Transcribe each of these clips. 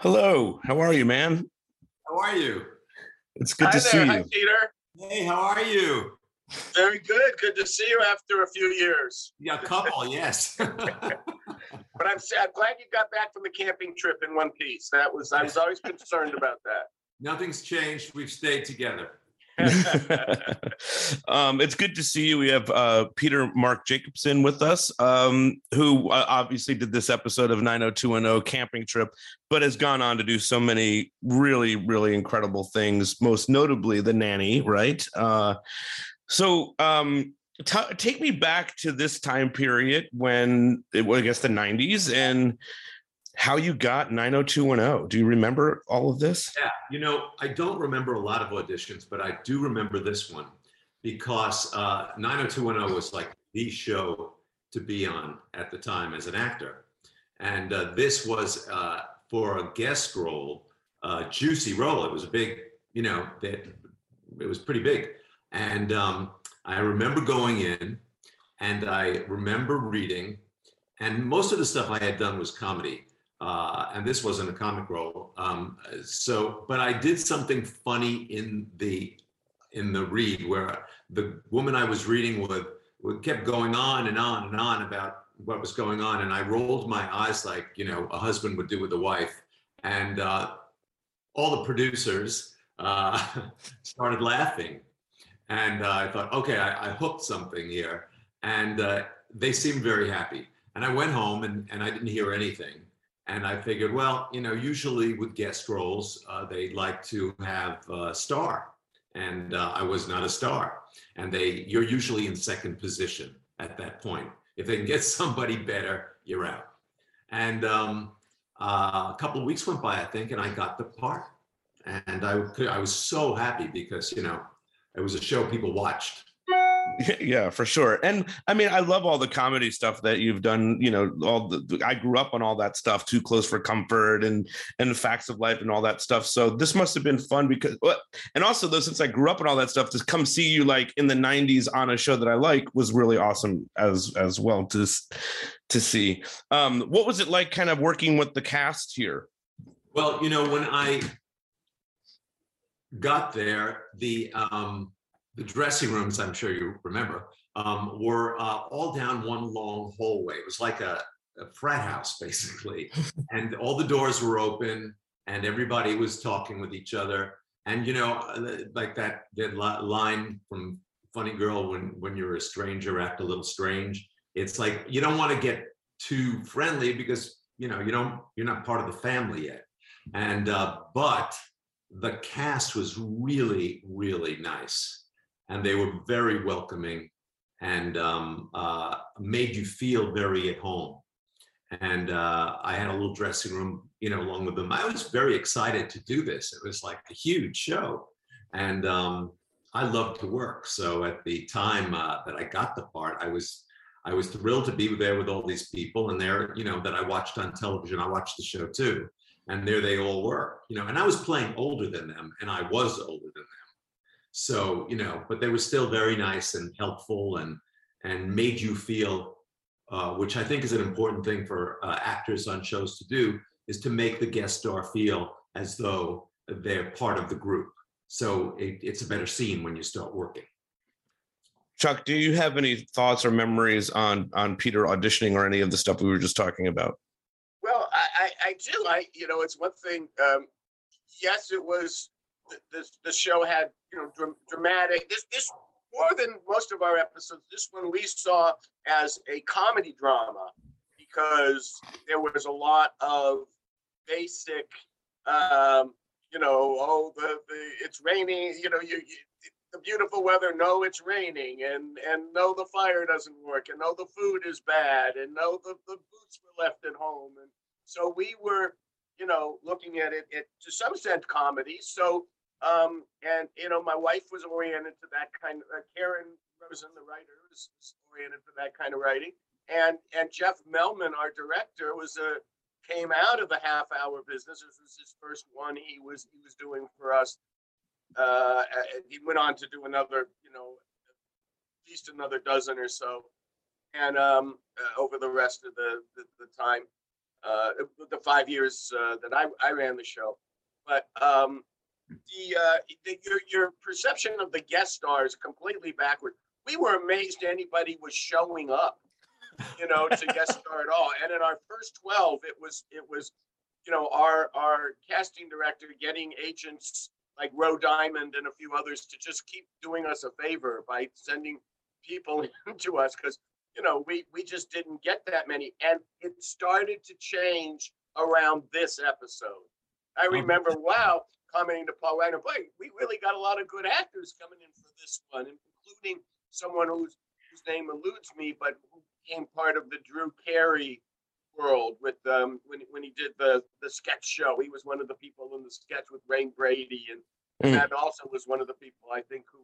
Hello, how are you, man? How are you? It's good Hi to there. see Hi, you. Peter. Hey, how are you? Very good. Good to see you after a few years. Yeah, a couple, yes. But I'm, I'm glad you got back from the camping trip in one piece. That was I was always concerned about that. Nothing's changed. We've stayed together. um, it's good to see you. We have uh, Peter Marc Jacobson with us, um, who uh, obviously did this episode of 90210 camping trip, but has gone on to do so many really, really incredible things, most notably the nanny, right? Uh, so um, t- take me back to this time period when it was, I guess, the 90s and how you got 90210. Do you remember all of this? Yeah, you know, I don't remember a lot of auditions, but I do remember this one because uh, 90210 was like the show to be on at the time as an actor. And uh, this was uh, for a guest role, uh, juicy role. It was a big, you know, that it was pretty big. And um, I remember going in and I remember reading, and most of the stuff I had done was comedy uh, and this wasn't a comic role. Um, so, but I did something funny in the in the read where the woman I was reading with, kept going on and on and on about what was going on, and I rolled my eyes like you know a husband would do with a wife, and uh, all the producers uh, started laughing, and uh, I thought, okay, I, I hooked something here, and uh, they seemed very happy. And I went home and, and I didn't hear anything. And I figured, well, you know, usually with guest roles, uh, they like to have a star, and uh, I was not a star. And they, you're usually in second position at that point. If they can get somebody better, you're out. And um, uh, a couple of weeks went by, I think, and I got the part. And I, I was so happy because you know it was a show people watched. yeah for sure. And i mean i love all the comedy stuff that you've done you know all the i grew up on all that stuff too close for comfort and and facts of life and all that stuff. So this must have been fun because well, and also though since i grew up on all that stuff to come see you like in the 90s on a show that i like was really awesome as as well to to see. Um what was it like kind of working with the cast here? Well, you know, when I got there, the um, the dressing rooms, I'm sure you remember, um, were uh, all down one long hallway. It was like a, a frat house, basically, and all the doors were open, and everybody was talking with each other. And you know, uh, like that that line from Funny Girl, when when you're a stranger, act a little strange. It's like you don't want to get too friendly because you know you don't you're not part of the family yet. And uh, but the cast was really really nice and they were very welcoming and um, uh, made you feel very at home. And uh, i had a little dressing room you know along with them. I was very excited to do this. It was like a huge show. And um, i loved to work. So at the time uh, that i got the part i was i was thrilled to be there with all these people. And there you know that i watched on television. I watched the show too. And there they all were you know and i was playing older than them. And i was older than them so you know but they were still very nice and helpful and and made you feel uh, which i think is an important thing for uh, actors on shows to do is to make the guest star feel as though they're part of the group so it, it's a better scene when you start working chuck do you have any thoughts or memories on on peter auditioning or any of the stuff we were just talking about well, I, I I do. I you know, it's one thing. Um, yes, it was the, the the show had you know dram- dramatic. This this more than most of our episodes. This one we saw as a comedy drama because there was a lot of basic, um, you know, oh the, the it's raining. You know, you, you the beautiful weather. No, it's raining, and and no, the fire doesn't work, and no, the food is bad, and no, the the boots were left at home, and so we were, you know, looking at it, it to some extent comedy. So um, and you know, my wife was oriented to that kind of uh, Karen Rosin, the writer, was, oriented to that kind of writing, and and Jeff Melman, our director, was a came out of the half hour business. This was his first one he was he was doing for us. Uh, he went on to do another, you know, at least another dozen or so, and um, uh, over the rest of the the, the time. uh, the five years uh, that I, I ran the show. But um, the, uh, the your your perception of the guest stars completely backward. We were amazed anybody was showing up, you know, to guest star at all. And in our first twelve, it was it was, you know, our our casting director getting agents like Roe Diamond and a few others to just keep doing us a favor by sending people into us because you know we we just didn't get that many, and it started to change around this episode. I remember, wow, commenting to Paul Waigner, boy, we really got a lot of good actors coming in for this one, including someone whose whose name eludes me, but who became part of the Drew Carey world with um when when he did the the sketch show. He was one of the people in the sketch with Wayne Brady, and Mm. that also was one of the people I think who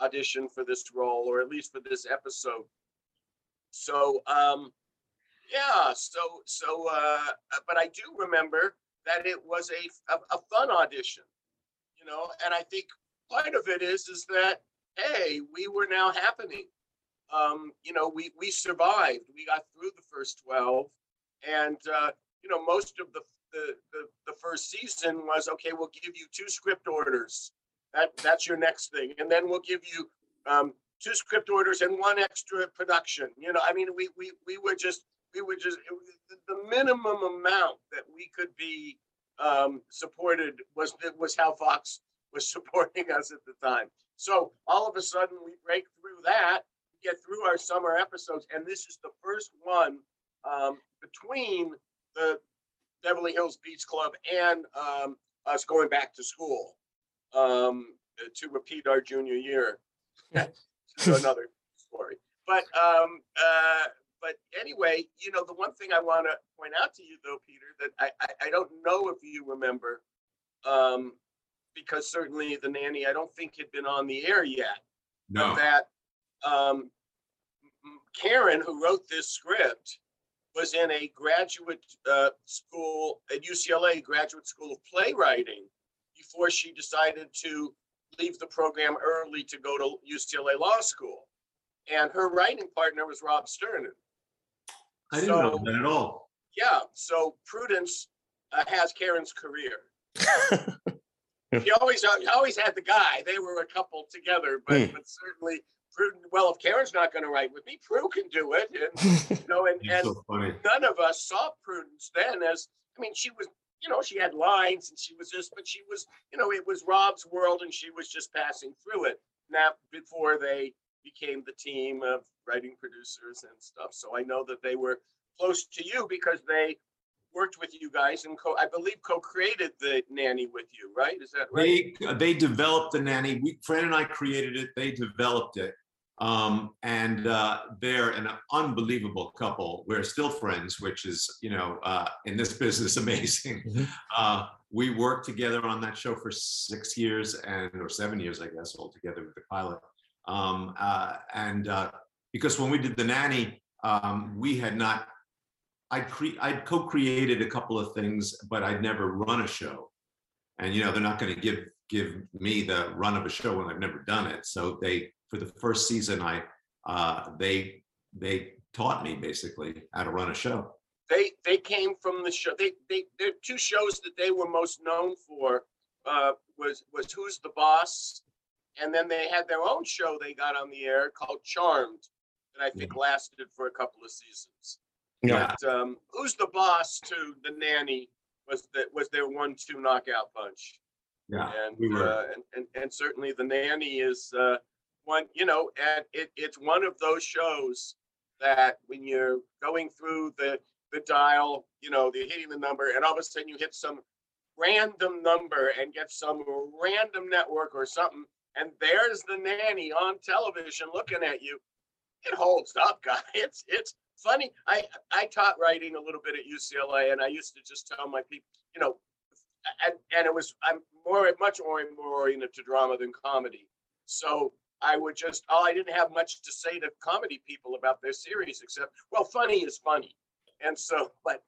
auditioned for this role, or at least for this episode. So um yeah, so so uh but I do remember that it was a, a, a fun audition, you know, and I think part of it is is that hey, we were now happening. Um, you know, we we survived. We got through the first twelve, and uh, you know, most of the, the the the first season was okay. We'll give you two script orders. That that's your next thing, and then we'll give you um, two script orders and one extra production. You know, I mean, we we we were just we were just it was the- the minimum amount that we could be um, supported was was how Fox was supporting us at the time. So all of a sudden we break through that, get through our summer episodes, and this is the first one um, between the Beverly Hills Beach Club and um, us going back to school um, to repeat our junior year. Another story. But um, uh, but anyway, you know, the one thing I want to point out to you though, Peter, that I, I, I don't know if you remember, um, because certainly the nanny I don't think had been on the air yet. No. That um, Karen, who wrote this script, was in a graduate uh, school at UCLA, Graduate School of Playwriting, before she decided to leave the program early to go to UCLA Law School. And her writing partner was Rob Sternin. I didn't know So- that at all. Yeah, so Prudence uh, has Karen's career. He always uh, he always had the guy. They were a couple together, but Hmm. but certainly Prudence. Well, if Karen's not going to write with me, Prue can do it. And you know, and, and so none of us saw Prudence then as I mean, she was, you know, she had lines and she was just, but she was, you know, it was Rob's world and she was just passing through it. Now before they became the team of writing producers and stuff. So I know that they were close to you because they worked with you guys and co I believe co-created the nanny with you, right? Is that right? They they developed the nanny. We, Fran and I created it. They developed it, um, and uh, they're an unbelievable couple. We're still friends, which is you know uh, in this business amazing. Mhm. Uh, we worked together on that show for six years and or seven years, I guess, altogether with the pilot. Um, uh, and uh, because when we did the nanny, um, we had not. I'd cre- I'd co-created a couple of things, but I'd never run a show and you know they're not going to give give me the run of a show when I've never done it. So they for the first season, I uh, they they taught me basically how to run a show. they they came from the show. They they there are two shows that they were most known for uh, was was Who's the Boss, and then they had their own show they got on the air called Charmed that I think lasted for a couple of seasons. Yeah. But, um, Who's the Boss to the nanny was that was their one-two knockout punch, Yeah, and we were. uh, and, and and certainly the nanny is uh, one. You know, and it it's one of those shows that when you're going through the the dial, you know, you're hitting the number, and all of a sudden you hit some random number and get some random network or something, and there's the nanny on television looking at you. It holds up, guy. It's it's funny. I I taught writing a little bit at UCLA, and I used to just tell my people, you know, and and it was I'm more much more oriented to drama than comedy. So I would just oh I didn't have much to say to comedy people about their series except well funny is funny, and so but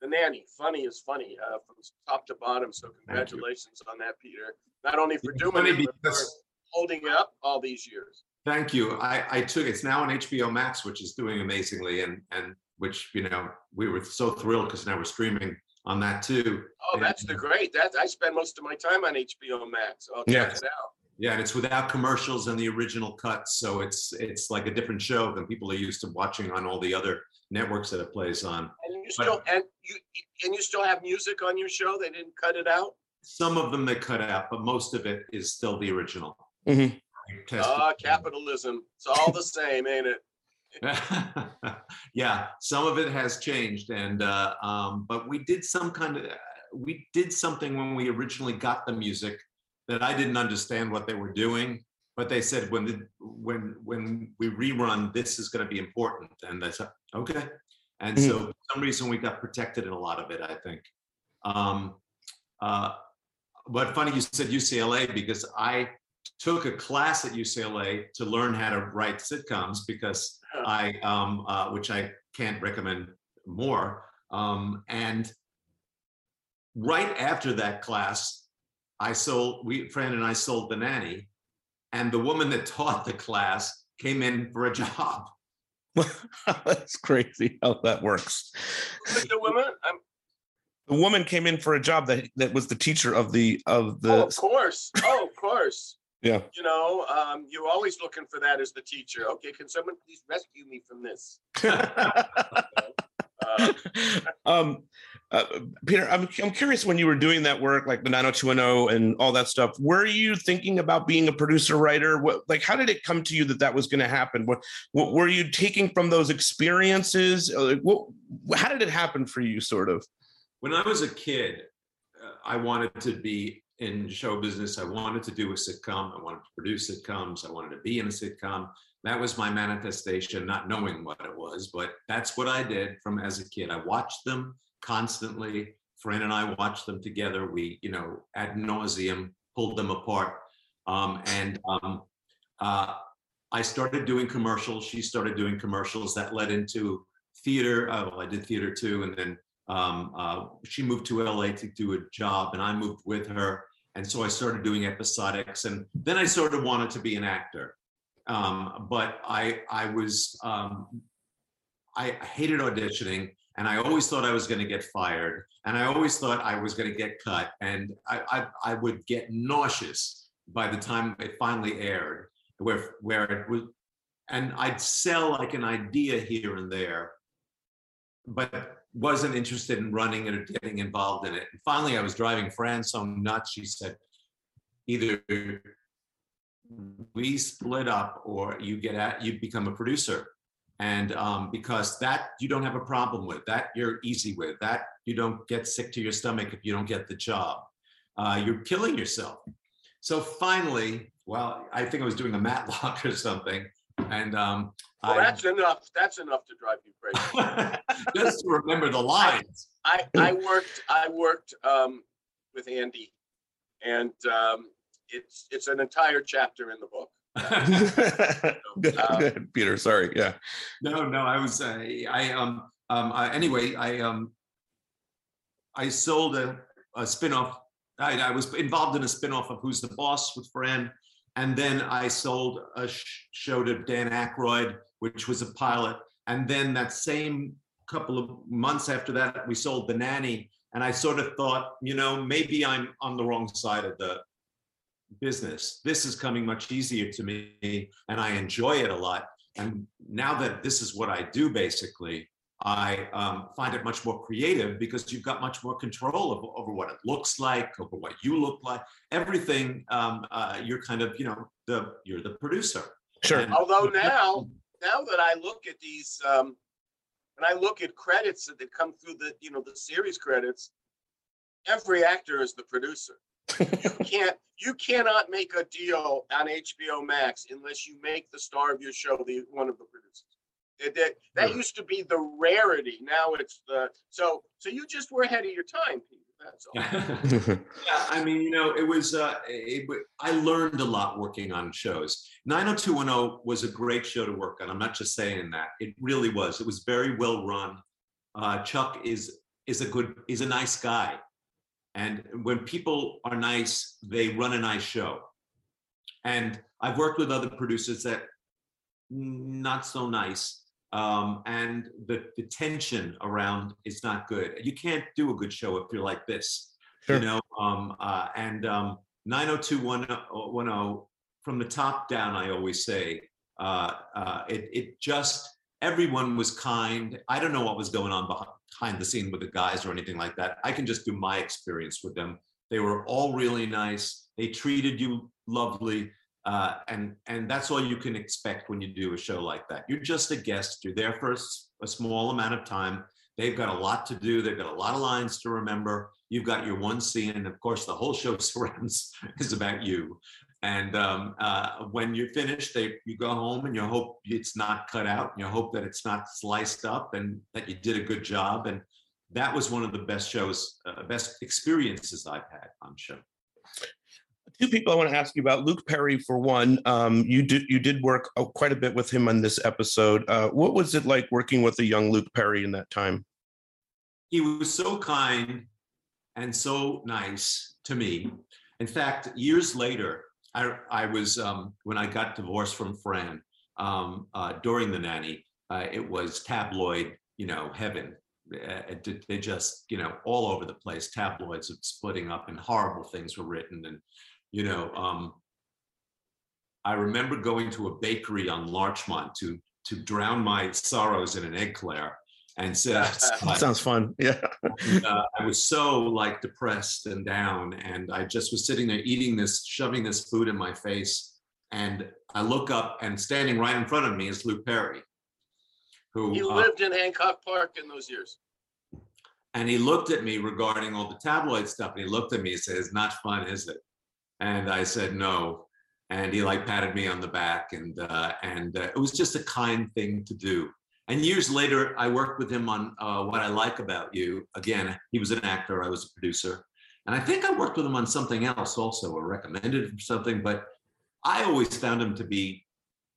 the nanny funny is funny uh, from top to bottom. So congratulations on that, Peter. Not only for It's doing it, but for because holding it up all these years. thank you. I I took it's now on HBO Max, which is doing amazingly, and and which you know we were so thrilled because now we're streaming on that too. Oh, that's the great. That I spend most of my time on HBO Max. I'll check Yes. it out. Yeah, and it's without commercials and the original cuts, so it's it's like a different show than people are used to watching on all the other networks that it plays on. And you still and you and you still have music on your show. They didn't cut it out. Some of them they cut out, but most of it is still the original. Mhm. Tested. Ah, capitalism. It's all the same, ain't it? yeah, some of it has changed, and uh, um, but we did some kind of we did something when we originally got the music that I didn't understand what they were doing, but they said when the when when we rerun, this is going to be important, and that's okay. And so for some reason we got protected in a lot of it, I think. Um, uh, but funny you said UCLA because I took a class at UCLA to learn how to write sitcoms because I, um, uh, which I can't recommend more. Um, and right after that class, I sold, we, Fran and I sold the nanny, and the woman that taught the class came in for a job. That's crazy how that works. The woman? I'm, The woman came in for a job that that was the teacher of the of oh, the of course. Oh, of course. Yeah. You know, um, you're always looking for that as the teacher. Okay, can someone please rescue me from this? Uh, um uh, Peter, I'm I'm curious when you were doing that work, like the 90210 and all that stuff. Were you thinking about being a producer writer? What like how did it come to you that that was going to happen? What what were you taking from those experiences? Uh, Like, what how did it happen for you? Sort of. when I was a kid, I wanted to be in show business. I wanted to do a sitcom. I wanted to produce sitcoms. I wanted to be in a sitcom. That was my manifestation, not knowing what it was, but that's what I did from as a kid. I watched them constantly. Fran and I watched them together. We, you know, ad nauseum pulled them apart. Um, and um, uh, I started doing commercials. She started doing commercials. That led into theater. Well, I did theater too, and then um, uh, she moved to LA to do a job, and I moved with her. And so I started doing episodics, and then I sort of wanted to be an actor, um, but I I was um, I hated auditioning, and I always thought I was going to get fired, and I always thought I was going to get cut, and I, I I would get nauseous by the time it finally aired, where where it was, and I'd sell like an idea here and there, but wasn't interested in running it or getting involved in it. And finally, I was driving Fran so nuts. She said, either we split up or you get at you become a producer. And um, because that you don't have a problem with, that you're easy with, that you don't get sick to your stomach if you don't get the job. Uh, you're killing yourself. So finally, well, I think I was doing a Matlock or something. And um, well, I- that's enough. That's enough to drive you crazy. just to remember the lines. I I worked I worked um, with Andy, and um, it's it's an entire chapter in the book. Good, good, Peter. Sorry. Yeah. no, no, I was uh, I um um uh, anyway I um I sold a, a spinoff. I, I was involved in a spinoff of Who's the Boss with Fran, and then I sold a sh- show to Dan Aykroyd, which was a pilot, and then that same couple of months after that, we sold The Nanny, and I sort of thought, you know, maybe I'm on the wrong side of the business. This is coming much easier to me, and I enjoy it a lot. And now that this is what I do, basically, I um, find it much more creative because you've got much more control over, over what it looks like, over what you look like, everything. Um, uh, you're kind of, you know, the you're the producer. Sure. And- Although now now that I look at these, um, when I look at credits that come through the you know the series credits, every actor is the producer. You can't you cannot make a deal on HBO Max unless you make the star of your show the one of the producers. It- that that Sure. used to be the rarity. Now it's the so so you just were ahead of your time, Peter. That's all. Yeah, I mean, you know, it was. Uh, it, I learned a lot working on shows. 90210 was a great show to work on. I'm not just saying that. It really was. It was very well run. Uh, Chuck is is a good. is a nice guy, and when people are nice, they run a nice show. And I've worked with other producers that mm, not so nice. Um, and the, the tension around is not good. You can't do a good show if you're like this, Sure. you know. Um, uh, and um, 90210 from the top down, I always say, uh, uh, it, it just everyone was kind. I don't know what was going on behind the scene with the guys or anything like that. I can just do my experience with them. They were all really nice. They treated you lovely. Uh, and and that's all you can expect when you do a show like that. You're just a guest. You're there for a small amount of time. They've got a lot to do. They've got a lot of lines to remember. You've got your one scene, and of course, the whole show surrounds is about you. And um, uh, when you're finished, they you go home and you hope it's not cut out. And you hope that it's not sliced up, and that you did a good job. And that was one of the best shows, uh, best experiences I've had on show. Two people I want to ask you about. Luke Perry, for one, um, you did you did work uh, quite a bit with him on this episode. Uh, what was it like working with a young Luke Perry in that time? he was so kind and so nice to me. In fact, years later, I, I was um, when I got divorced from Fran um, uh, during the nanny. Uh, it was tabloid, you know, heaven. Uh, they just, you know, all over the place. Tabloids of splitting up, and horrible things were written. And you know, um, I remember going to a bakery on Larchmont to to drown my sorrows in an eclair, and said, That sounds fun. Yeah. and, uh, I was so like depressed and down, and I just was sitting there eating this, shoving this food in my face, and I look up, and standing right in front of me is Luke Perry, who You uh, lived in Hancock Park in those years. and he looked at me regarding all the tabloid stuff, and he looked at me and said, "It's not fun, is it?" And I said, "No." And he like patted me on the back, and uh, and uh, it was just a kind thing to do. And years later, I worked with him on uh, What I Like About You. Again, he was an actor, I was a producer. And I think I worked with him on something else also, or recommended him something. But I always found him to be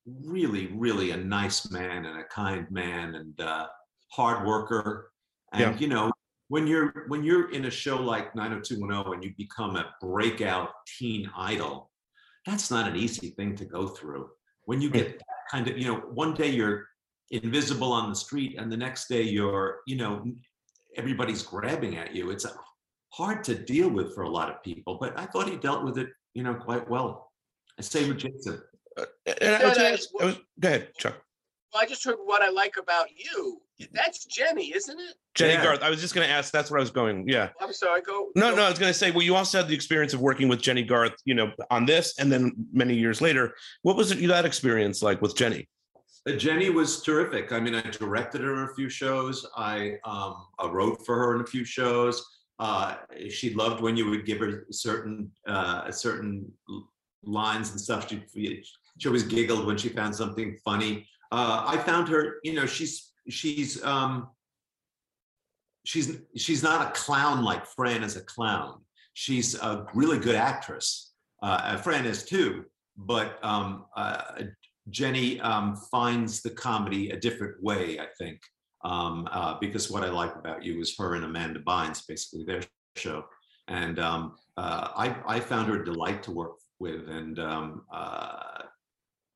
really, really a nice man and a kind man and uh, hard worker. And, Yeah. you know, when you're when you're in a show like 90210 and you become a breakout teen idol, that's not an easy thing to go through. When you get that kind of, you know, one day you're invisible on the street and the next day you're you know everybody's grabbing at you it's uh, hard to deal with for a lot of people but i thought he dealt with it you know quite well i say with jason And I, No, was no, gonna I was- go ahead, Chuck. Well, I just heard what I like about you. That's Jennie, isn't it? Jennie Yeah. Garth. I was just going to ask. That's where I was going. Yeah. I'm sorry. Go. No, go- no, I was going to say, well, you also had the experience of working with Jennie Garth, you know, on this, and then many years later. What was it that experience like with Jennie? Uh, jennie was terrific i mean i directed her in a few shows i um I wrote for her in a few shows uh she loved when you would give her certain uh certain lines and stuff she she always giggled when she found something funny uh i found her you know she's she's um she's she's not a clown like fran is a clown. She's a really good actress. Uh and fran is too but um uh jennie um finds the comedy a different way i think. Um uh because what i like about you is her and amanda bynes basically their show. And um uh i i found her a delight to work with and um uh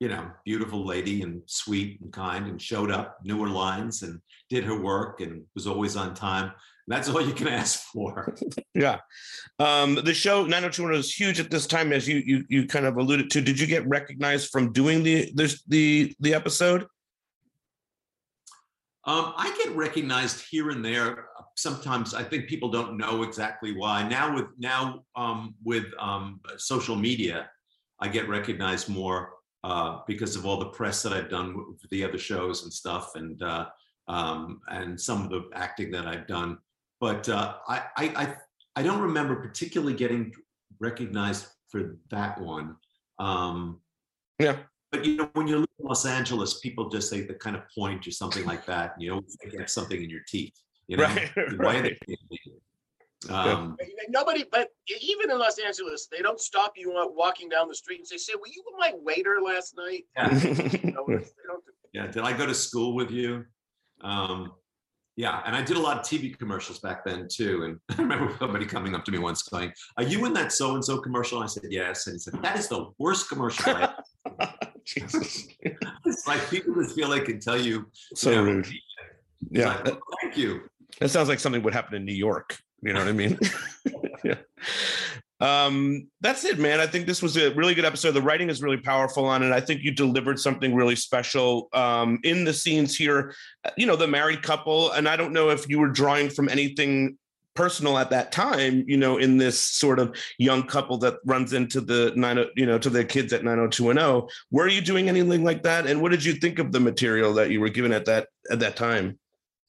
you know, beautiful lady and sweet and kind and showed up, knew her lines and did her work and was always on time. That's all you can ask for. Yeah. Um, the show 90210 was huge at this time, as you you you kind of alluded to. Did you get recognized from doing the this the the episode? Um, I get recognized here and there. Sometimes I think people don't know exactly why. Now with now um, with um, social media, I get recognized more uh, because of all the press that I've done with the other shows and stuff, and uh, um, and some of the acting that I've done. But uh, I, I I I don't remember particularly getting recognized for that one. Um, Yeah. but you know, when you live in Los Angeles, people just say the kind of point or something like that, and you always have something in your teeth. You know, Right, why right. they um, Nobody, but even in Los Angeles, they don't stop you walking down the street and say, "Say, were you my waiter last night?" yeah, You know, don't yeah. Did I go to school with you? Um, yeah, and I did a lot of TV commercials back then too. And I remember somebody coming up to me once going, "Are you in that so and so commercial?" And I said, "Yes." And he said, "That is the worst commercial." I Jesus. I like people just feel they can tell you. So you know, rude. Yeah. like, That, Thank you. that sounds like something would happen in New York. You know what I mean? yeah. Um, that's it, man. I think this was a really good episode. The writing is really powerful on it. I think you delivered something really special um, in the scenes here. Uh, You know, the married couple, and I don't know if you were drawing from anything personal at that time. You know, in this sort of young couple that runs into the nine, you know, to the kids at nine hundred two and zero. Were you doing anything like that? And what did you think of the material that you were given at that at that time?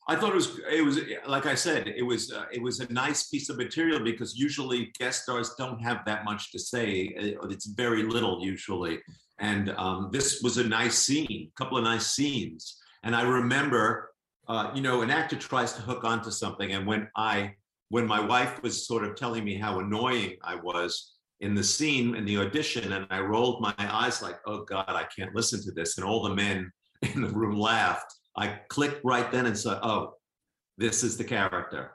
I thought it was it was like I said it was uh, it was a nice piece of material because usually guest stars don't have that much to say. Uh, It's very little usually, and um, this was a nice scene, a couple of nice scenes. And I remember, uh, you know, an actor tries to hook onto something, and when I when my wife was sort of telling me how annoying I was in the scene in the audition, and I rolled my eyes like, oh God, I can't listen to this, and all the men in the room laughed. I clicked right then and said, "Oh, this is the character."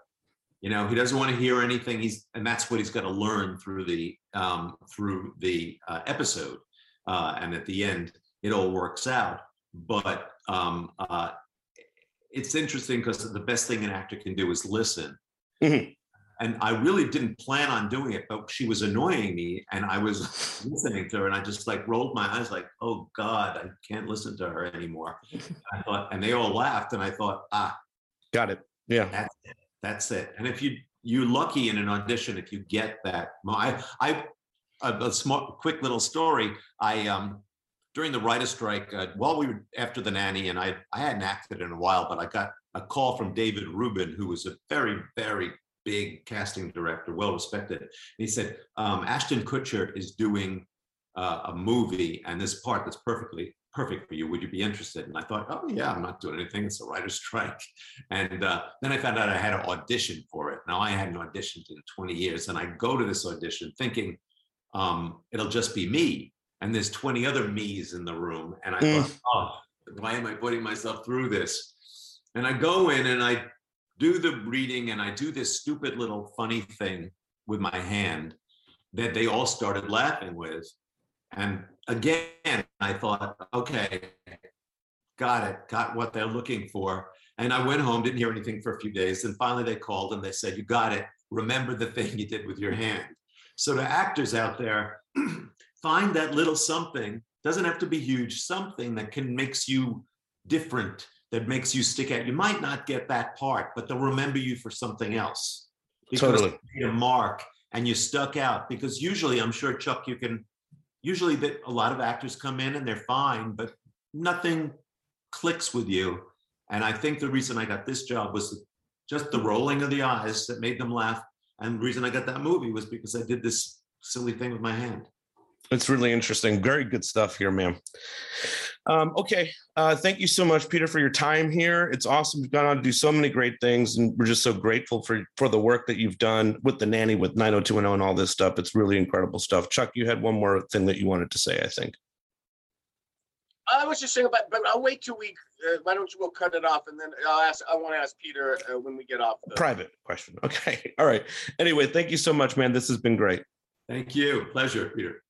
You know, he doesn't want to hear anything. He's and that's what he's got to learn through the um, through the uh, episode. Uh, and at the end, it all works out. But um, uh, it's interesting because the best thing an actor can do is listen. Mhm. And I really didn't plan on doing it, but she was annoying me, and I was listening to her, and I just like rolled my eyes, like, "Oh God, I can't listen to her anymore." I thought, and they all laughed, and I thought, ah, Got it. Yeah. that's it. That's it. And if you you're lucky in an audition if you get that. I I a, a small quick little story. I um during the writer strike uh, while we were after the nanny, and I I hadn't acted in a while, but I got a call from David Rubin, who was a very very big casting director, well respected. And he said, um, Ashton Kutcher is doing uh, a movie, and this part that's perfectly perfect for you. Would you be interested? And I thought, oh yeah, I'm not doing anything. It's a writer's strike. And uh, then I found out I had to audition for it. Now I hadn't auditioned in 20 years, and I go to this audition thinking um, it'll just be me. And there's 20 other me's in the room, and I Mm. thought, oh, why am I putting myself through this? And I go in and I do the reading, and I do this stupid little funny thing with my hand that they all started laughing with. And again, I thought, okay, got it, got what they're looking for. And I went home, didn't hear anything for a few days. And finally they called and they said, You got it. Remember the thing you did with your hand. So to actors out there, find that little something, doesn't have to be huge, something that can makes you different, that makes you stick out. You might not get that part, but they'll remember you for something else. Because Totally. you made a mark and you stuck out. Because usually, I'm sure Chuck, you can usually that a lot of actors come in and they're fine, but nothing clicks with you. And I think the reason I got this job was just the rolling of the eyes that made them laugh. And the reason I got that movie was because I did this silly thing with my hand. It's really interesting. Very good stuff here, ma'am. Um, okay. Uh, thank you so much, Peter, for your time here. It's awesome. You've gone on to do so many great things, and we're just so grateful for for the work that you've done with the nanny, with 90210 and all this stuff. It's really incredible stuff. Chuck, you had one more thing that you wanted to say, I think. I was just saying about, but I'll wait till we. Uh, why don't you? We'll cut it off, and then I'll ask. I want to ask Peter uh, when we get off. The, Private question. Okay. All right. Anyway, thank you so much, man. This has been great. Thank you. Pleasure, Peter.